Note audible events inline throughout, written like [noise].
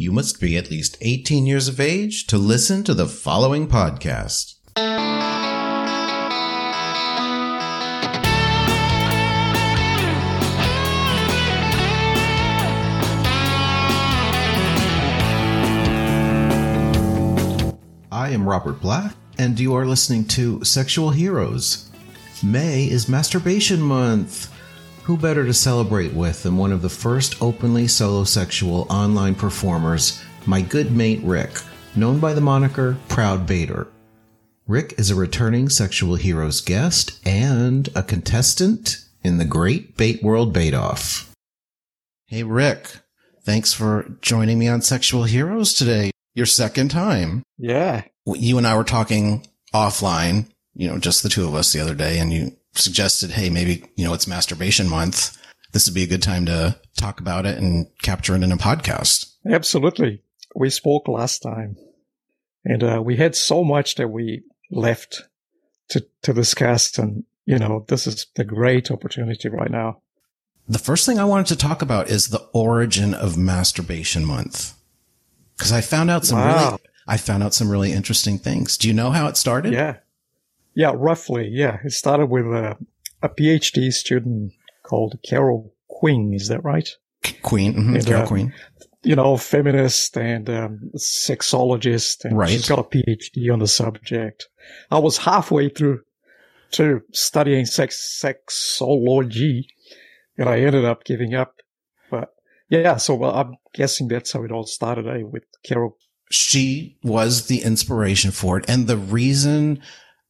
You must be at least 18 years of age to listen to the following podcast. I am Robert Black, and you are listening to Sexual Heroes. May is Masturbation Month. Who better to celebrate with than one of the first openly solosexual online performers, my good mate Rick, known by the moniker Proud Baiter. Rick is a returning Sexual Heroes guest and a contestant in the Great Bait World Bait Off. Hey Rick, thanks for joining me on Sexual Heroes today. Your second time. Yeah. You and I were talking offline, you know, just the two of us the other day, and you suggested, hey, maybe, you know, it's masturbation month. This would be a good time to talk about it and capture it in a podcast. Absolutely. We spoke last time and uh, we had so much that we left to, to discuss. And, you know, this is the great opportunity right now. The first thing I wanted to talk about is the origin of masturbation month. Cause I found out some wow. really, I found out some really interesting things. Do you know how it started? Yeah. Yeah, roughly. Yeah. It started with a, a PhD student called Carol Queen. Is that right? Queen. Mm-hmm. And, Carol uh, Queen. You know, feminist and um, sexologist. And right. She's got a PhD on the subject. I was halfway through to studying sex sexology and I ended up giving up. But yeah, so well, I'm guessing that's how it all started eh, with Carol. She was the inspiration for it. And the reason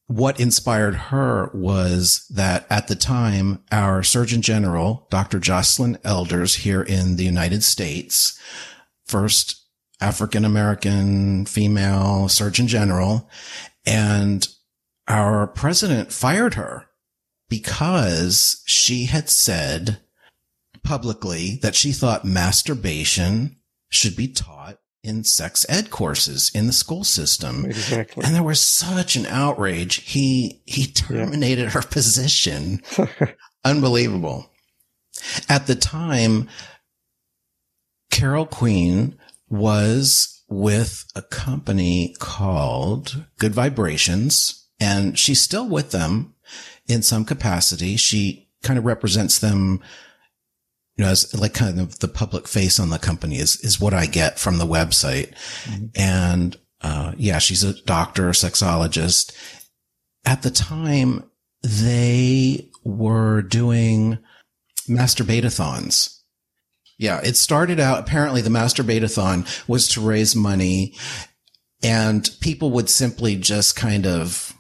what inspired her was that at the time, our Surgeon General, Dr. Joycelyn Elders here in the United States, first African American female Surgeon General, and our president fired her because she had said publicly that she thought masturbation should be taught in sex ed courses in the school system. Exactly. And there was such an outrage. He, he terminated yeah. her [laughs] position. [laughs] Unbelievable. At the time, Carol Queen was with a company called Good Vibrations and she's still with them in some capacity. She kind of represents them you know, as like kind of the public face on the company is, is what I get from the website. Mm-hmm. And, uh, yeah, she's a doctor, a sexologist. At the time, they were doing masturbatathons. Yeah, it started out, apparently the masturbatathon was to raise money and people would simply just kind of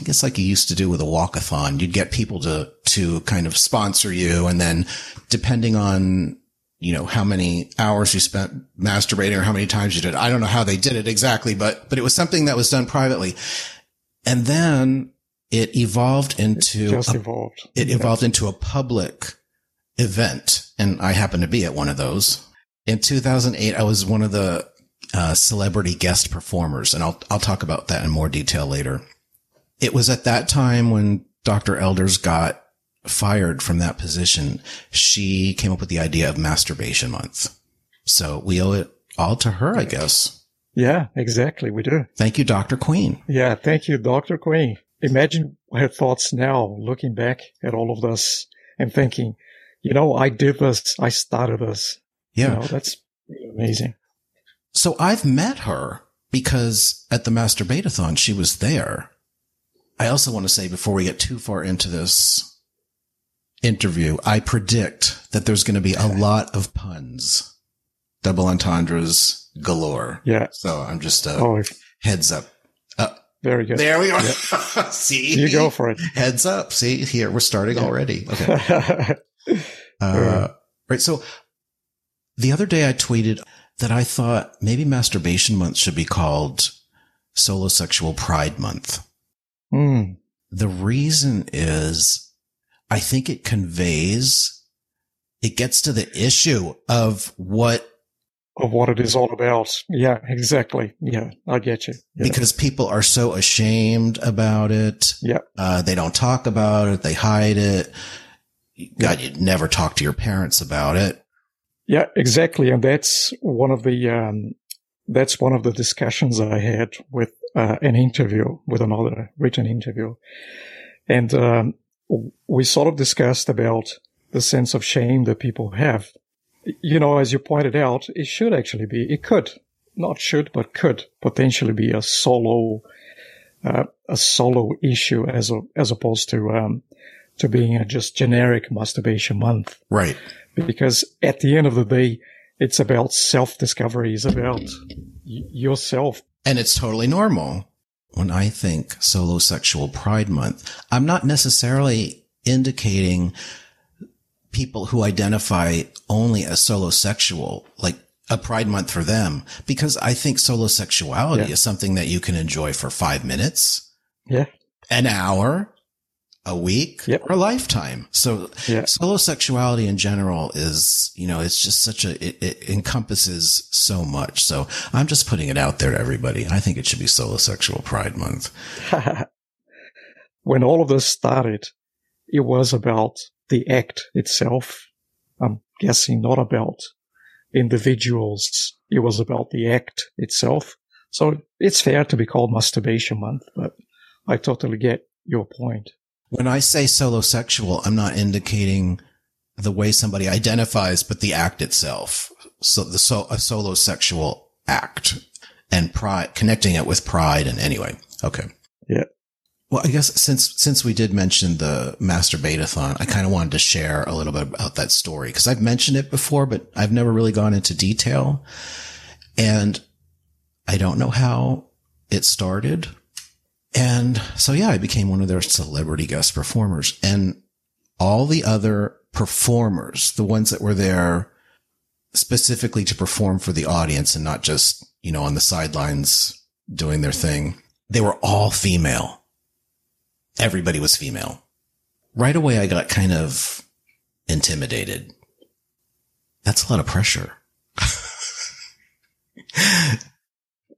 I guess like you used to do with a walkathon, you'd get people to, to kind of sponsor you. And then depending on, you know, how many hours you spent masturbating or how many times you did, I don't know how they did it exactly, but, but it was something that was done privately. And then it evolved into, it just a, evolved. It yeah. evolved into a public event. And I happened to be at one of those. In 2008, I was one of the uh, celebrity guest performers, and I'll I'll talk about that in more detail later. It was at that time when Dr. Elders got fired from that position. She came up with the idea of masturbation month. So we owe it all to her, I guess. Yeah, exactly. We do. Thank you, Dr. Queen. Yeah. Thank you, Dr. Queen. Imagine her thoughts now looking back at all of this and thinking, you know, I did this. I started this. Yeah. You know, that's amazing. So I've met her because at the masturbatathon, she was there. I also want to say before we get too far into this interview, I predict that there's going to be a lot of puns, double entendres galore. Yeah. So I'm just a oh, heads up. Uh, Very good. There we are. Yeah. [laughs] See, you go for it. Heads up. See here, we're starting yeah. already. [laughs] Okay. uh, right. So the other day I tweeted that I thought maybe masturbation month should be called solo sexual pride month. Mm. The reason is I think it conveys, it gets to the issue of what of what it is all about. Yeah, exactly. Yeah, I get you. Yeah. Because people are so ashamed about it. Yeah. Uh, they don't talk about it. They hide it. God, you'd never talk to your parents about it. Yeah, exactly. And that's one of the, um, that's one of the discussions I had with uh, an interview, with another written interview. And um, we sort of discussed about the sense of shame that people have. You know, as you pointed out, it should actually be, it could, not should, but could potentially be a solo, uh, a solo issue as a, as opposed to, um, to being a just generic masturbation month. Right. Because at the end of the day, it's about self discovery. It's about y- yourself. And it's totally normal. When I think solo sexual pride month, I'm not necessarily indicating people who identify only as solo sexual, like a pride month for them, because I think solo sexuality yeah. is something that you can enjoy for five minutes. Yeah. An hour, a week yep. or a lifetime. So yeah. solo sexuality in general is, you know, it's just such a, it, it, encompasses so much. So I'm just putting it out there to everybody. I think it should be solo sexual pride month. [laughs] when all of this started, it was about the act itself. I'm guessing not about individuals. It was about the act itself. So it's fair to be called masturbation month, but I totally get your point. When I say solo sexual, I'm not indicating the way somebody identifies, but the act itself. So the so a solo sexual act and pride, connecting it with pride. And anyway, okay. Yeah. Well, I guess since, since we did mention the masturbatathon, I kind of wanted to share a little bit about that story because I've mentioned it before, but I've never really gone into detail. And I don't know how it started. And so, yeah, I became one of their celebrity guest performers and all the other performers, the ones that were there specifically to perform for the audience and not just, you know, on the sidelines doing their thing. They were all female. Everybody was female. Right away, I got kind of intimidated. That's a lot of pressure. [laughs]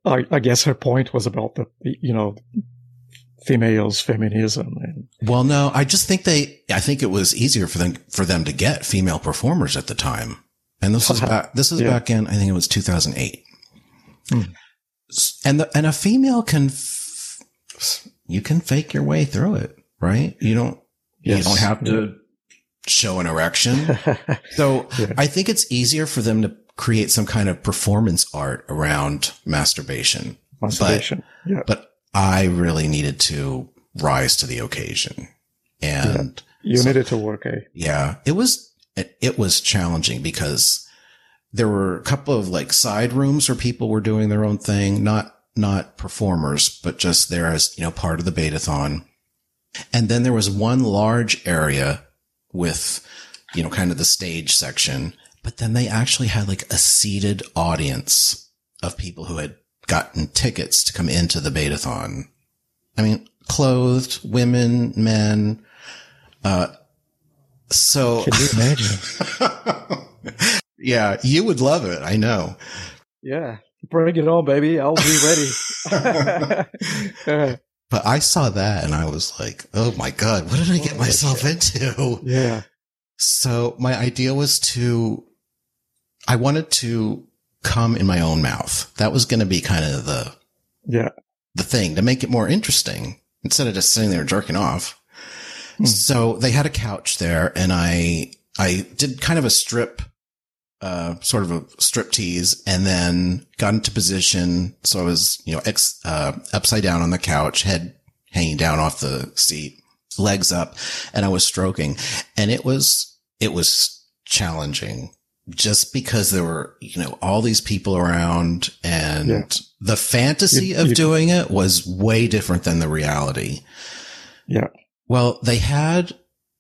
I, I, guess her point was about the, you know, females feminism and well no i just think they i think it was easier for them for them to get female performers at the time and this was back this is yeah. back in i think it was 2008 hmm. and the, and a female can f- you can fake your way through it right you don't yes. you don't have to show an erection [laughs] so yeah. i think it's easier for them to create some kind of performance art around masturbation masturbation but, yeah. but I really needed to rise to the occasion. And yeah. you so, needed to work, eh? Yeah. It was, it, it was challenging because there were a couple of like side rooms where people were doing their own thing, not, not performers, but just there as, you know, part of the betathon. And then there was one large area with, you know, kind of the stage section, but then they actually had like a seated audience of people who had gotten tickets to come into the betathon. I mean, clothed women, men. Uh, so can you imagine? [laughs] yeah, you would love it. I know. Yeah, bring it on, baby. I'll be ready. [laughs] [laughs] but I saw that and I was like, "Oh my god, what did I get myself into?" Yeah. So my idea was to, I wanted to come in my own mouth. That was going to be kind of the, yeah, the thing to make it more interesting instead of just sitting there jerking off. Hmm. So they had a couch there and I, I did kind of a strip, uh, sort of a strip tease and then got into position. So I was, you know, ex, uh, upside down on the couch, head hanging down off the seat, legs up and I was stroking and it was, it was challenging just because there were, you know, all these people around and yeah. the fantasy you, of you, doing it was way different than the reality. Yeah. Well, they had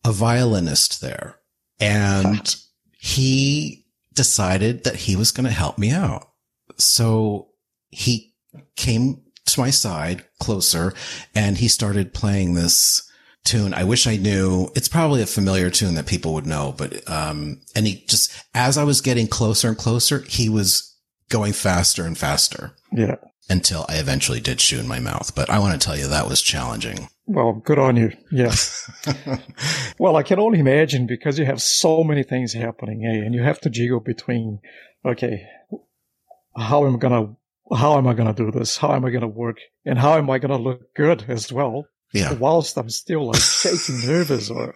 a violinist there and ah. he decided that he was going to help me out. So he came to my side closer and he started playing this tune. I wish I knew. It's probably a familiar tune that people would know, but, um, and he just, as I was getting closer and closer, he was going faster and faster. Yeah. Until I eventually did shoe in my mouth. But I want to tell you that was challenging. Well, good on you. Yes. [laughs] well, I can only imagine because you have so many things happening, eh? And you have to jiggle between, okay, how am I gonna, how am I gonna do this? How am I gonna work? And how am I gonna look good as well? Yeah. [laughs] Whilst I'm still like shaking [laughs] nervous or,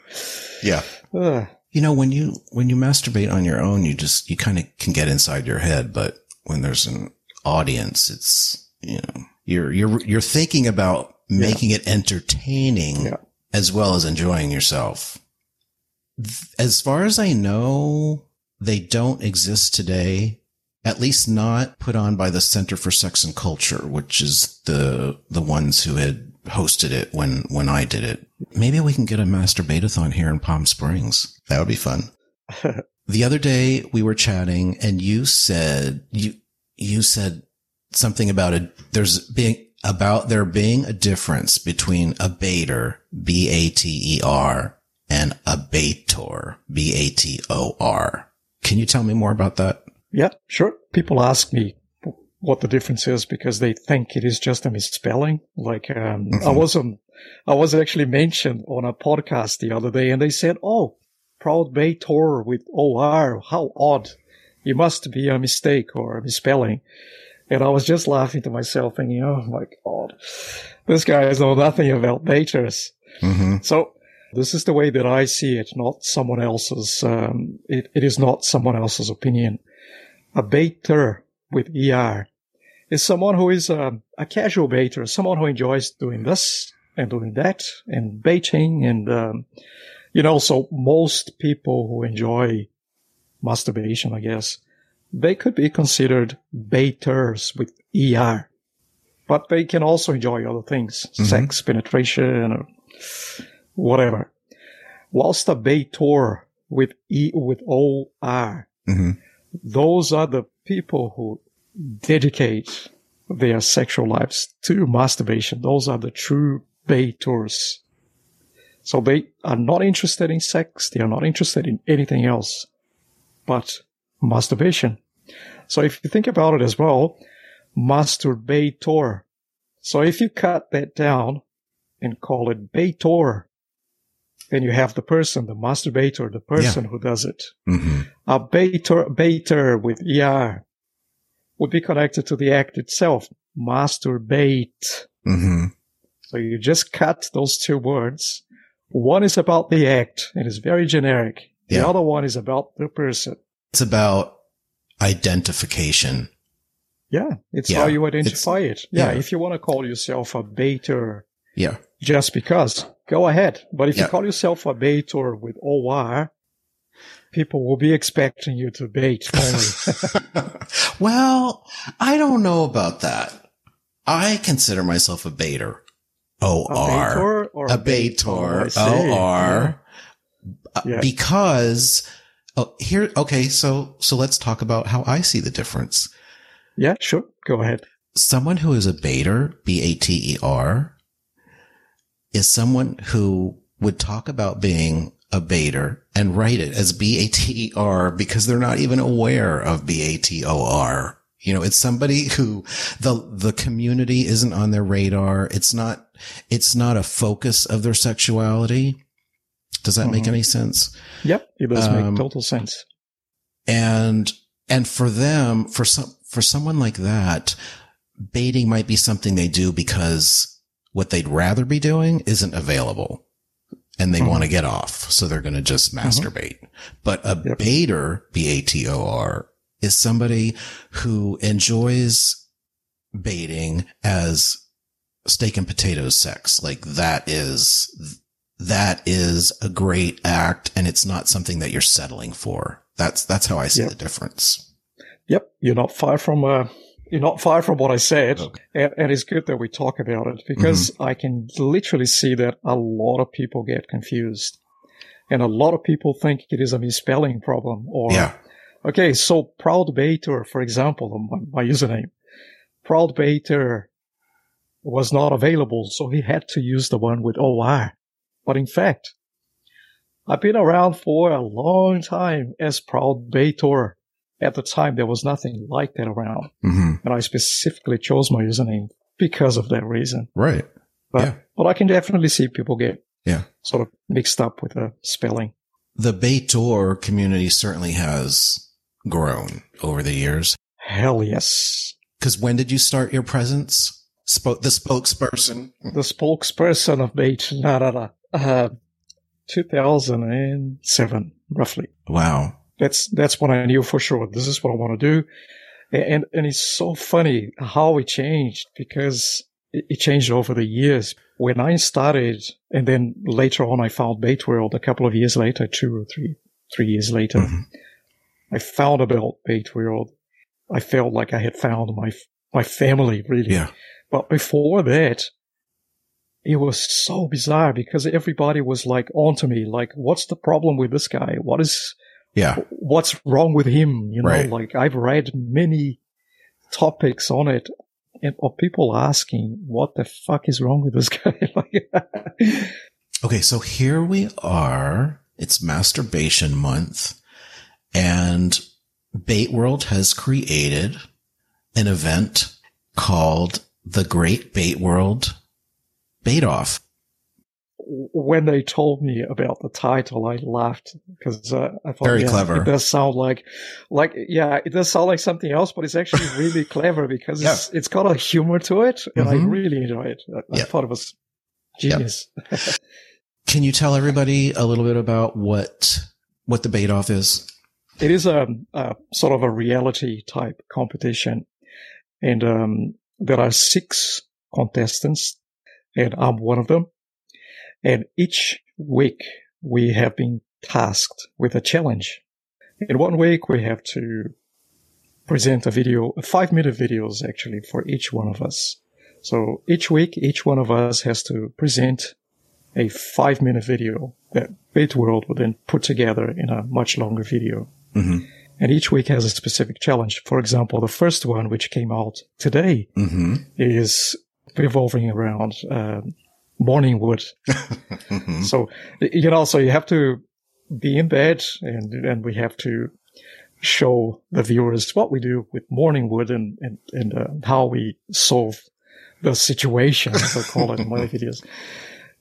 Yeah. uh, You know, when you, when you masturbate on your own, you just, you kind of can get inside your head. But when there's an audience, it's, you know, you're, you're, you're thinking about making it entertaining Yeah. as well as enjoying yourself. As far as I know, they don't exist today, at least not put on by the Center for Sex and Culture, which is the, the ones who had hosted it when, when I did it. Maybe we can get a masturbatathon here in Palm Springs. That would be fun. [laughs] the other day we were chatting and you said, you, you said something about a, there's being, about there being a difference between a baiter, B-A-T-E-R, and a baitor, B-A-T-O-R. Can you tell me more about that? yeah, sure. People ask me what the difference is because they think it is just a misspelling. Like, um, I Mhm. wasn't, I was actually mentioned on a podcast the other day and they said, Oh, proud Baitor with OR. How odd. It must be a mistake or a misspelling. And I was just laughing to myself thinking, Oh my God, this guy has know nothing about baiters. Mm-hmm. So this is the way that I see it, not someone else's. Um, it, it is not someone else's opinion. A baiter with ER is someone who is um, a casual baiter, someone who enjoys doing this and doing that and baiting. And, um, you know, so most people who enjoy masturbation, I guess, they could be considered baiters with ER. But they can also enjoy other things, Mhm. sex, penetration, or whatever. Whilst a baitor with E with O R, Mm-hmm. those are the people who dedicate their sexual lives to masturbation. Those are the true baitors. So they are not interested in sex. They are not interested in anything else but masturbation. So if you think about it as well, masturbator. So if you cut that down and call it baitor, then you have the person, the masturbator, the person who does it. Mm-hmm. A baiter, baiter with ER would be connected to the act itself. Masturbate. Mm-hmm. So you just cut those two words. One is about the act. And It is very generic. The Yeah. other one is about the person. It's about identification. Yeah. It's Yeah, how you identify it. Yeah, yeah. If you want to call yourself a baiter Yeah. just because, go ahead. But if Yeah. you call yourself a baiter with OR, people will be expecting you to bait only. [laughs] well, I don't know about that. I consider myself a baiter. O a baitor or A bait- baitor. O R. Uh, Yeah. Because oh, here, okay. So, so let's talk about how I see the difference. Yeah, sure. Go ahead. Someone who is a baiter, B A T E R, is someone who would talk about being a baiter and write it as B A T E R because they're not even aware of B A T O R. You know, it's somebody who the, the community isn't on their radar. It's not, it's not a focus of their sexuality. Does that make Mhm. any sense? Yep, it does Um, make total sense. And, and for them, for some, for someone like that, baiting might be something they do because what they'd rather be doing isn't available and they Mhm. want to get off. So they're going to just masturbate. But a Yep. baiter, B-A-T-O-R is somebody who enjoys baiting as steak and potatoes sex. Like that is, that is a great act and it's not something that you're settling for. That's, that's how I see Yep. the difference. Yep, you're not far from uh, you're not far from what I said, Okay. and, and it's good that we talk about it because mm-hmm. I can literally see that a lot of people get confused, and a lot of people think it is a misspelling problem. Or Yeah. okay, so Proud Baiter, for example, um, my, my username, Proud Baiter was not available, so he had to use the one with OR. But in fact, I've been around for a long time as Proud Baiter. At the time, there was nothing like that around. hmm And I specifically chose my username because of that reason. Right. But, Yeah. but I can definitely see people get Yeah. sort of mixed up with the spelling. The Baitor community certainly has grown over the years. Hell yes. Because when did you start your presence? Spoke the spokesperson. The spokesperson of Bait, nah, nah, nah. Uh, 2007, roughly. Wow. That's, that's when I knew for sure. This is what I want to do. And, and it's so funny how it changed because it, changed over the years. When I started and then later on I found Bait World a couple of years later, two or three, three years later, Mhm. I found about Bait World. I felt like I had found my, my family really. Yeah. But before that, it was so bizarre because everybody was like onto me, like, what's the problem with this guy? What is, Yeah. what's wrong with him? You know, Right. like I've read many topics on it and of people asking, what the fuck is wrong with this [laughs] guy? like, [laughs] Okay. So here we are. It's masturbation month and Bait World has created an event called the Great Bait World Bait Off. When they told me about the title, I laughed because uh, I thought, Very yeah, clever. It does sound like, like, yeah, it does sound like something else, but it's actually really [laughs] clever because it's, it's got a humor to it, and I Mhm. really enjoy it. I, I thought it was genius. [laughs] Can you tell everybody a little bit about what what the Bait Off is? It is a, a sort of a reality type competition, and um, there are six contestants, and I'm one of them. And each week we have been tasked with a challenge. In one week we have to present a video, five minute videos actually for each one of us. So each week, each one of us has to present a five minute video that Bait World will then put together in a much longer video. Mm-hmm. And each week has a specific challenge. For example, the first one, which came out today, Mm-hmm. is revolving around uh, morning wood. mm-hmm. [laughs] So, you know, so you have to be in bed and, and we have to show the viewers what we do with morning wood and, and, and uh, how we solve the situation, as I call it in my [laughs] videos.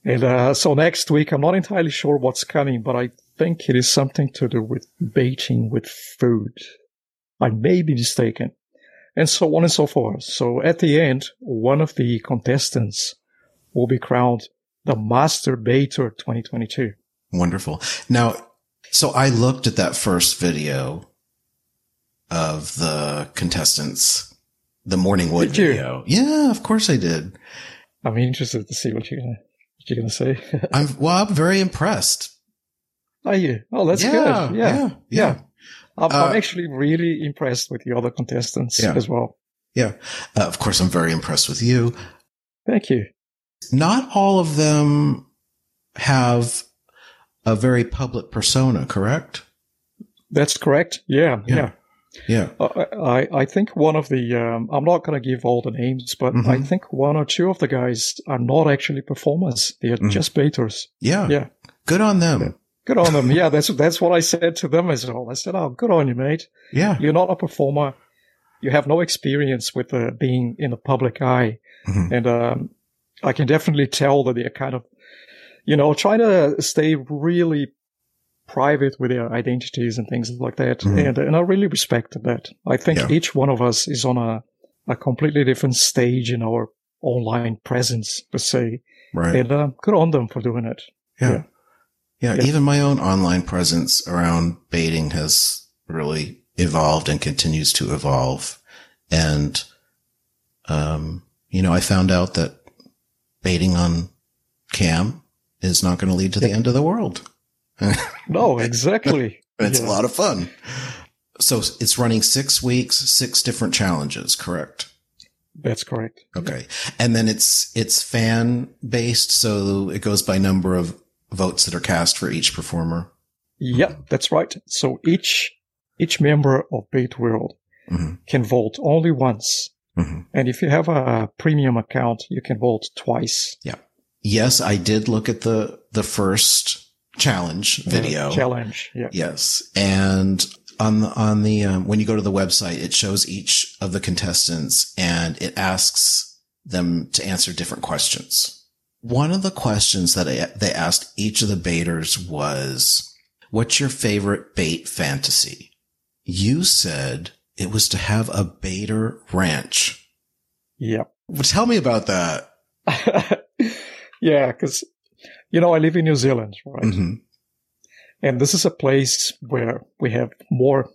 And uh, so next week, I'm not entirely sure what's coming, but I think it is something to do with baiting with food. I may be mistaken. And so on and so forth. So at the end, one of the contestants will be crowned the Master Baiter 2022. Wonderful. Now, so I looked at that first video of the contestants, the morning wood video. Yeah, of course I did. I'm interested to see what you're gonna what you're gonna say. [laughs] I'm well. I'm very impressed. Are you? Oh, that's yeah, good. Yeah, yeah, yeah, I'm, Uh, I'm actually really impressed with the other contestants Yeah. as well. yeah. Uh, of course, I'm very impressed with you. Thank you. Not all of them have a very public persona, correct? That's correct. Yeah, Yeah. yeah. Yeah. Uh, I I think one of the um, I'm not going to give all the names, but I Mhm. think one or two of the guys are not actually performers. They're Mhm. just baiters. Yeah. Yeah. Good on them. Good on them. yeah, that's that's what I said to them as well. I said, "Oh, good on you, mate. Yeah. You're not a performer. You have no experience with uh, being in the public eye, Mhm. and um, I can definitely tell that they're kind of, you know, trying to stay really private with their identities and things like that. Mhm. And and I really respect that. I think Yeah. each one of us is on a a completely different stage in our online presence, per se. Right. And uh, good on them for doing it. Yeah. Yeah. yeah. Yeah. Even my own online presence around baiting has really evolved and continues to evolve. And, um, you know, I found out that baiting on cam is not going to lead to the end of the world. [laughs] No, exactly. [laughs] It's Yeah. a lot of fun. So it's running six weeks, six different challenges, correct? That's correct. Okay. And then it's, it's fan based. So it goes by number of votes that are cast for each performer. Yeah, that's right. So each each member of Bait World Mhm. can vote only once. Mhm. And if you have a premium account, you can vote twice. Yeah. Yes, I did look at the, the first challenge Uh, video. challenge. Yeah. Yes. And on the, on the, um, when you go to the website, it shows each of the contestants and it asks them to answer different questions. one of the questions that I, they asked each of the baiters was, what's your favorite bait fantasy? You said it was to have a Bader ranch. Yep. Well, tell me about that. [laughs] yeah, because, you know, I live in New Zealand, right? hmm And this is a place where we have more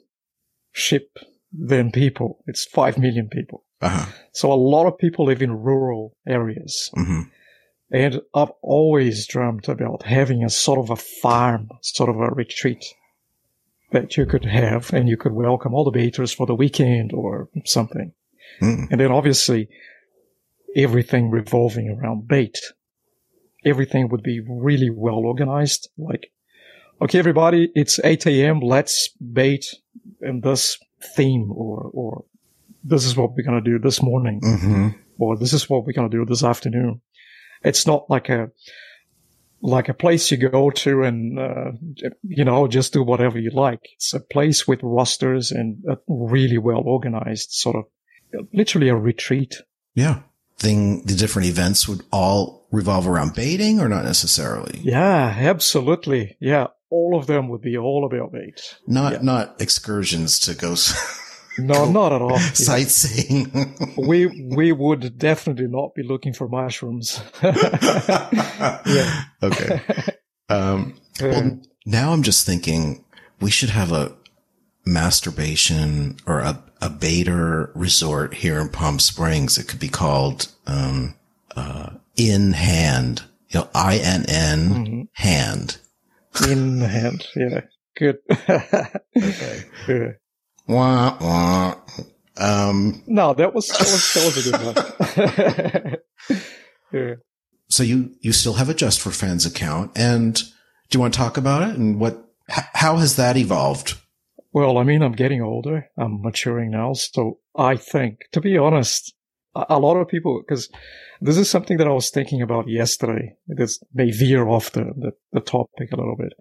sheep than people. It's 5 million people. Uh-huh. So a lot of people live in rural areas. hmm And I've always dreamt about having a sort of a farm, sort of a retreat that you could have and you could welcome all the baiters for the weekend or something. Mm. And then obviously everything revolving around bait. Everything would be really well organized. Like, okay, everybody, it's 8 a.m. Let's bait in this theme or, or this is what we're going to do this morning hmm or this is what we're going to do this afternoon. It's not like a, like a place you go to and, uh, you know, just do whatever you like. It's a place with rosters and a really well organized sort of, literally a retreat. Yeah. Thing, the different events would all revolve around baiting or not necessarily? Yeah, absolutely. Yeah. All of them would be all about bait. Not, Yeah. not excursions to go [laughs] No, not at all. [laughs] Sightseeing. [laughs] We, we would definitely not be looking for mushrooms. [laughs] yeah. Okay. Um, well, now I'm just thinking we should have a masturbation or a, a baiter resort here in Palm Springs. It could be called, um, uh, in hand, you know, I-N-N Mhm. hand. In hand. Yeah. Good. Okay. Yeah. Wah, wah. Um, No, that was that was that was a good one. [laughs] yeah. so you, you still have a Just for Fans account and do you want to talk about it and what, h- how has that evolved? Well, I mean, I'm getting older. I'm maturing now, so I think, to be honest, a, lot of people because this is something that I was thinking about yesterday. This may veer off the, the the topic a little bit,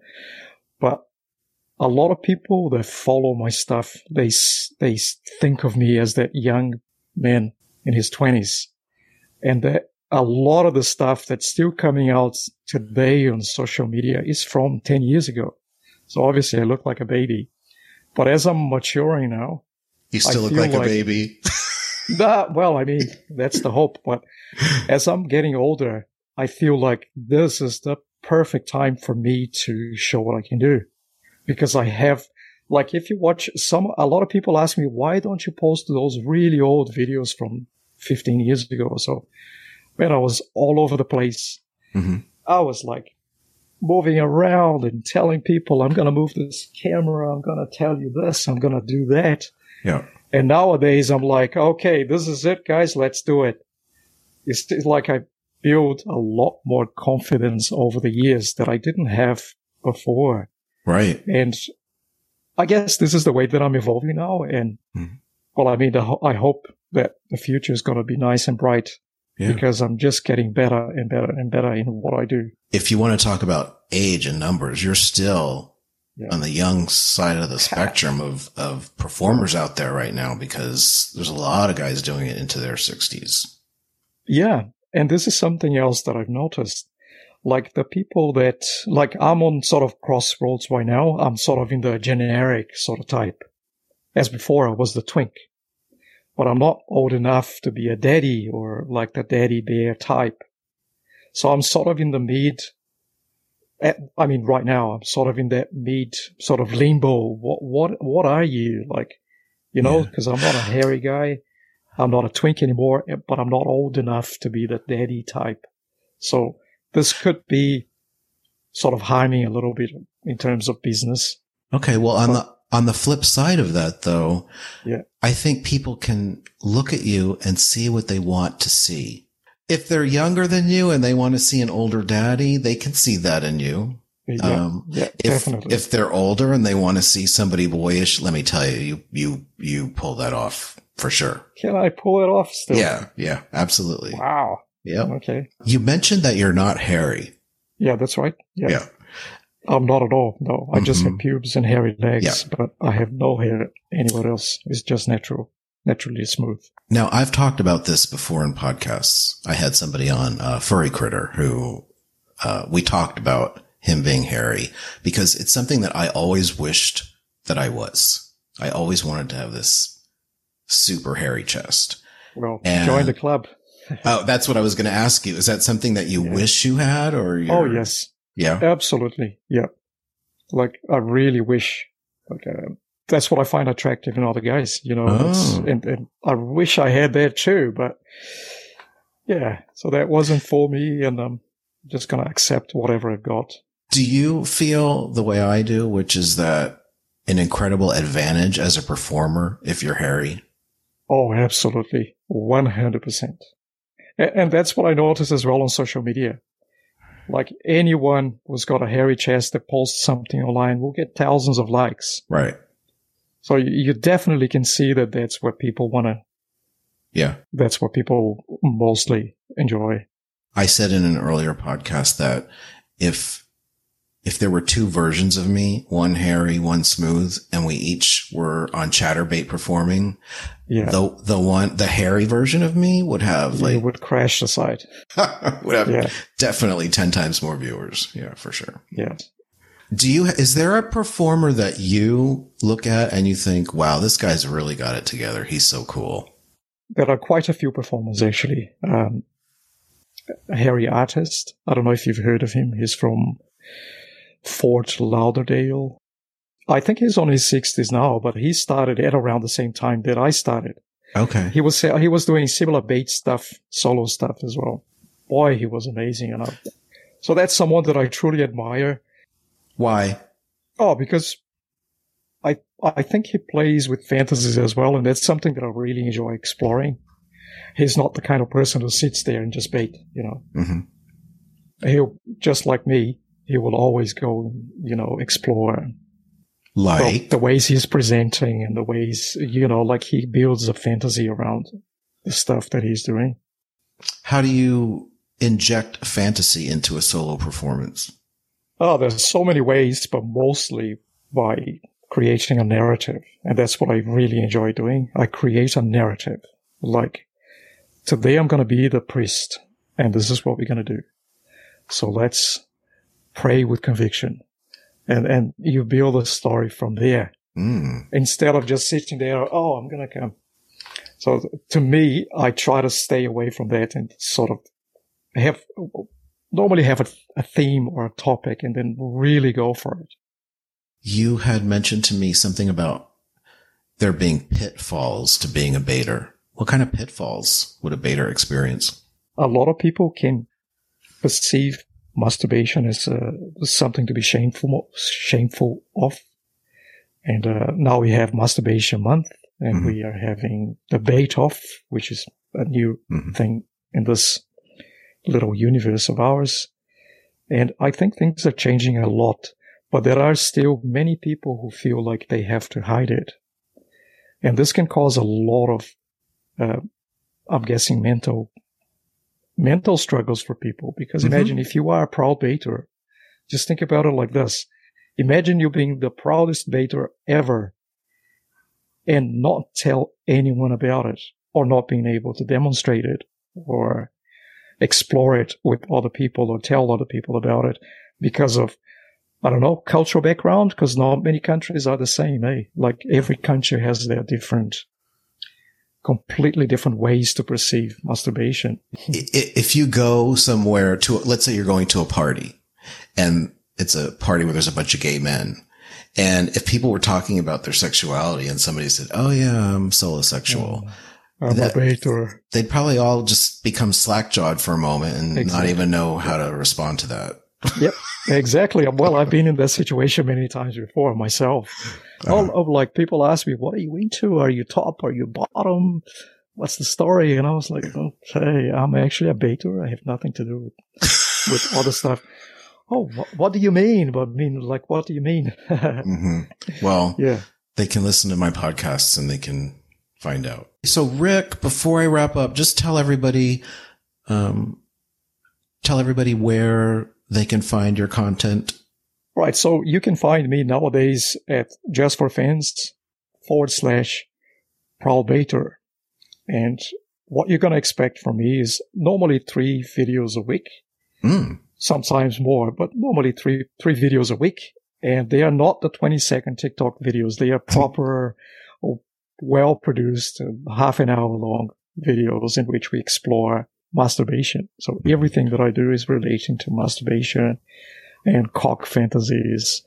a lot of people that follow my stuff, they they think of me as that young man in his twenties, and that a lot of the stuff that's still coming out today on social media is from ten years ago. So obviously, I look like a baby, but as I'm maturing now, You still I look feel like, a baby. [laughs] nah, well, I mean, that's the hope. But as I'm getting older, I feel like this is the perfect time for me to show what I can do because I have, like, if you watch some, a lot of people ask me, why don't you post those really old videos from 15 years ago or so? When I was all over the place. hmm I was like moving around and telling people, I'm going to move this camera. I'm going to tell you this. I'm going to do that. Yeah. And nowadays I'm like, okay, this is it, guys. Let's do it. It's, it's like I built a lot more confidence over the years that I didn't have before. Right. And I guess this is the way that I'm evolving now. And Mhm. well, I mean, I hope that the future is going to be nice and bright Yeah. because I'm just getting better and better and better in what I do. If you want to talk about age and numbers, you're still Yeah. on the young side of the [laughs] spectrum of, of performers out there right now because there's a lot of guys doing it into their sixties. Yeah. And this is something else that I've noticed. Like the people that, like I'm on sort of crossroads right now. I'm sort of in the generic sort of type. As before, I was the twink. But I'm not old enough to be a daddy or like the daddy bear type. So I'm sort of in the mid. At, I mean, right now, I'm sort of in that mid sort of limbo. What, what, what are you? Like, you know, Yeah. because I'm not a hairy guy. I'm not a twink anymore, eh, but I'm not old enough to be the daddy type. So this could be sort of harming a little bit in terms of business. Okay. Well, on the, on the flip side of that though, Yeah. I think people can look at you and see what they want to see. If they're younger than you and they want to see an older daddy, they can see that in you. Yeah, Um, yeah if definitely. if they're older and they want to see somebody boyish, let me tell you, you you you pull that off for sure. Can I pull it off still? Yeah, yeah, absolutely. Wow. Yep. Okay. You mentioned that you're not hairy. Yeah, that's right. Yeah. Yeah. I'm not at all. No, I just Mhm. have pubes and hairy legs, Yeah. but I have no hair anywhere else. It's just natural. naturally smooth. Now, I've talked about this before in podcasts. I had somebody on, uh, Furry Critter, who, uh, we talked about him being hairy because it's something that I always wished that I was. I always wanted to have this super hairy chest. Well, And- join the club. [laughs] Oh, that's what I was going to ask you. Is that something that you Yeah. wish you had or? Oh, you're- yes. Yeah. Absolutely. Yeah. Like, I really wish, like, uh, that's what I find attractive in other guys, you know, Oh. and, and I wish I had that too, but yeah, so that wasn't for me and I'm just going to accept whatever I've got. Do you feel the way I do, which is that an incredible advantage as a performer if you're hairy? Oh, absolutely. 100%. And that's what I noticed as well on social media. Like anyone who's got a hairy chest that posts something online will get thousands of likes. Right. So you definitely can see that that's what people want to, Yeah. that's what people mostly enjoy. I said in an earlier podcast that if if there were two versions of me, one hairy, one smooth, and we each were on Chaturbate performing, Yeah. the the one the hairy version of me would have you like would crash the site. [laughs] would have Yeah. definitely ten times more viewers. Yeah, for sure. Yeah. Do you is there a performer that you look at and you think, wow, this guy's really got it together. He's so cool. There are quite a few performers actually. Um, a hairy artist. I don't know if you've heard of him. He's from Fort Lauderdale. I think he's on his sixties now, but he started at around the same time that I started. Okay. He was he was doing similar bait stuff, solo stuff as well. Boy, he was amazing, and so that's someone that I truly admire. Why? Oh, because I I think he plays with fantasies as well, and that's something that I really enjoy exploring. He's not the kind of person who sits there and just bait, you know. hmm He'll just like me. He will always go, you know, explore Like the ways he's presenting and the ways, you know, like he builds a fantasy around the stuff that he's doing. how do you inject fantasy into a solo performance? Oh, there's so many ways, but mostly by creating a narrative. And that's what I really enjoy doing. I create a narrative. Like, today I'm going to be the priest, and this is what we're going to do. So let's pray with conviction. And, and you build a story from there Mm. instead of just sitting there, oh, I'm going to come. So to me, I try to stay away from that and sort of have, normally have a, a theme or a topic and then really go for it. You had mentioned to me something about there being pitfalls to being a baiter. What kind of pitfalls would a baiter experience? A lot of people can perceive masturbation is uh, something to be shameful, shameful of. And uh, now we have masturbation month and Mhm. we are having the bait off, which is a new Mhm. thing in this little universe of ours. And I think things are changing a lot, but there are still many people who feel like they have to hide it. And this can cause a lot of, uh, I'm guessing mental, mental struggles for people. Because Mhm. imagine if you are a proud baiter, just think about it like this. Imagine you being the proudest baiter ever and not tell anyone about it or not being able to demonstrate it or explore it with other people or tell other people about it because of I don't know cultural background because not many countries are the same eh like every country has their different completely different ways to perceive masturbation If you go somewhere to, let's say you're going to a party and it's a party where there's a bunch of gay men. And if people were talking about their sexuality and somebody said, Oh yeah, I'm solosexual, I'm That- baiter they'd probably all just become slack jawed for a moment and not even know how to respond to that. Yep exactly well I've been in that situation many times before myself Uh-huh. all of like people ask me, what are you into? Are you top? Are you bottom? What's the story? And I was like, okay, I'm actually a baiter. I have nothing to do with, with other stuff. Oh, what, what do you mean? But I mean, like, what do you mean? [laughs] hmm Well, yeah. they can listen to my podcasts and they can find out. So Rick, before I wrap up, just tell everybody, um, tell everybody where they can find your content. Right. So you can find me nowadays at just for fans forward slash ProudBaitor. And what you're going to expect from me is normally three videos a week, Mm. sometimes more, but normally three, three videos a week. And they are not the 20 second TikTok videos. They are [laughs] proper, well produced, half an hour long videos in which we explore masturbation. So everything that I do is relating to masturbation and cock fantasies,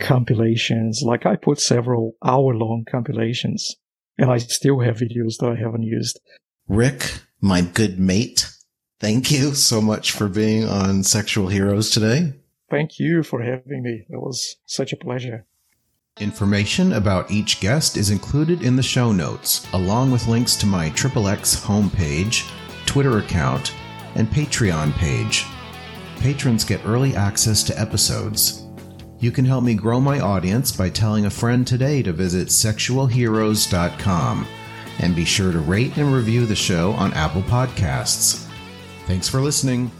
compilations. Like I put several hour long compilations and I still have videos that I haven't used. Rick, my good mate, thank you so much for being on Sexual Heroes today. Thank you for having me. It was such a pleasure. Information about each guest is included in the show notes, along with links to my XXX homepage, Twitter account, and Patreon page. Patrons get early access to episodes. You can help me grow my audience by telling a friend today to visit sexualheroes.com and be sure to rate and review the show on Apple Podcasts. Thanks for listening.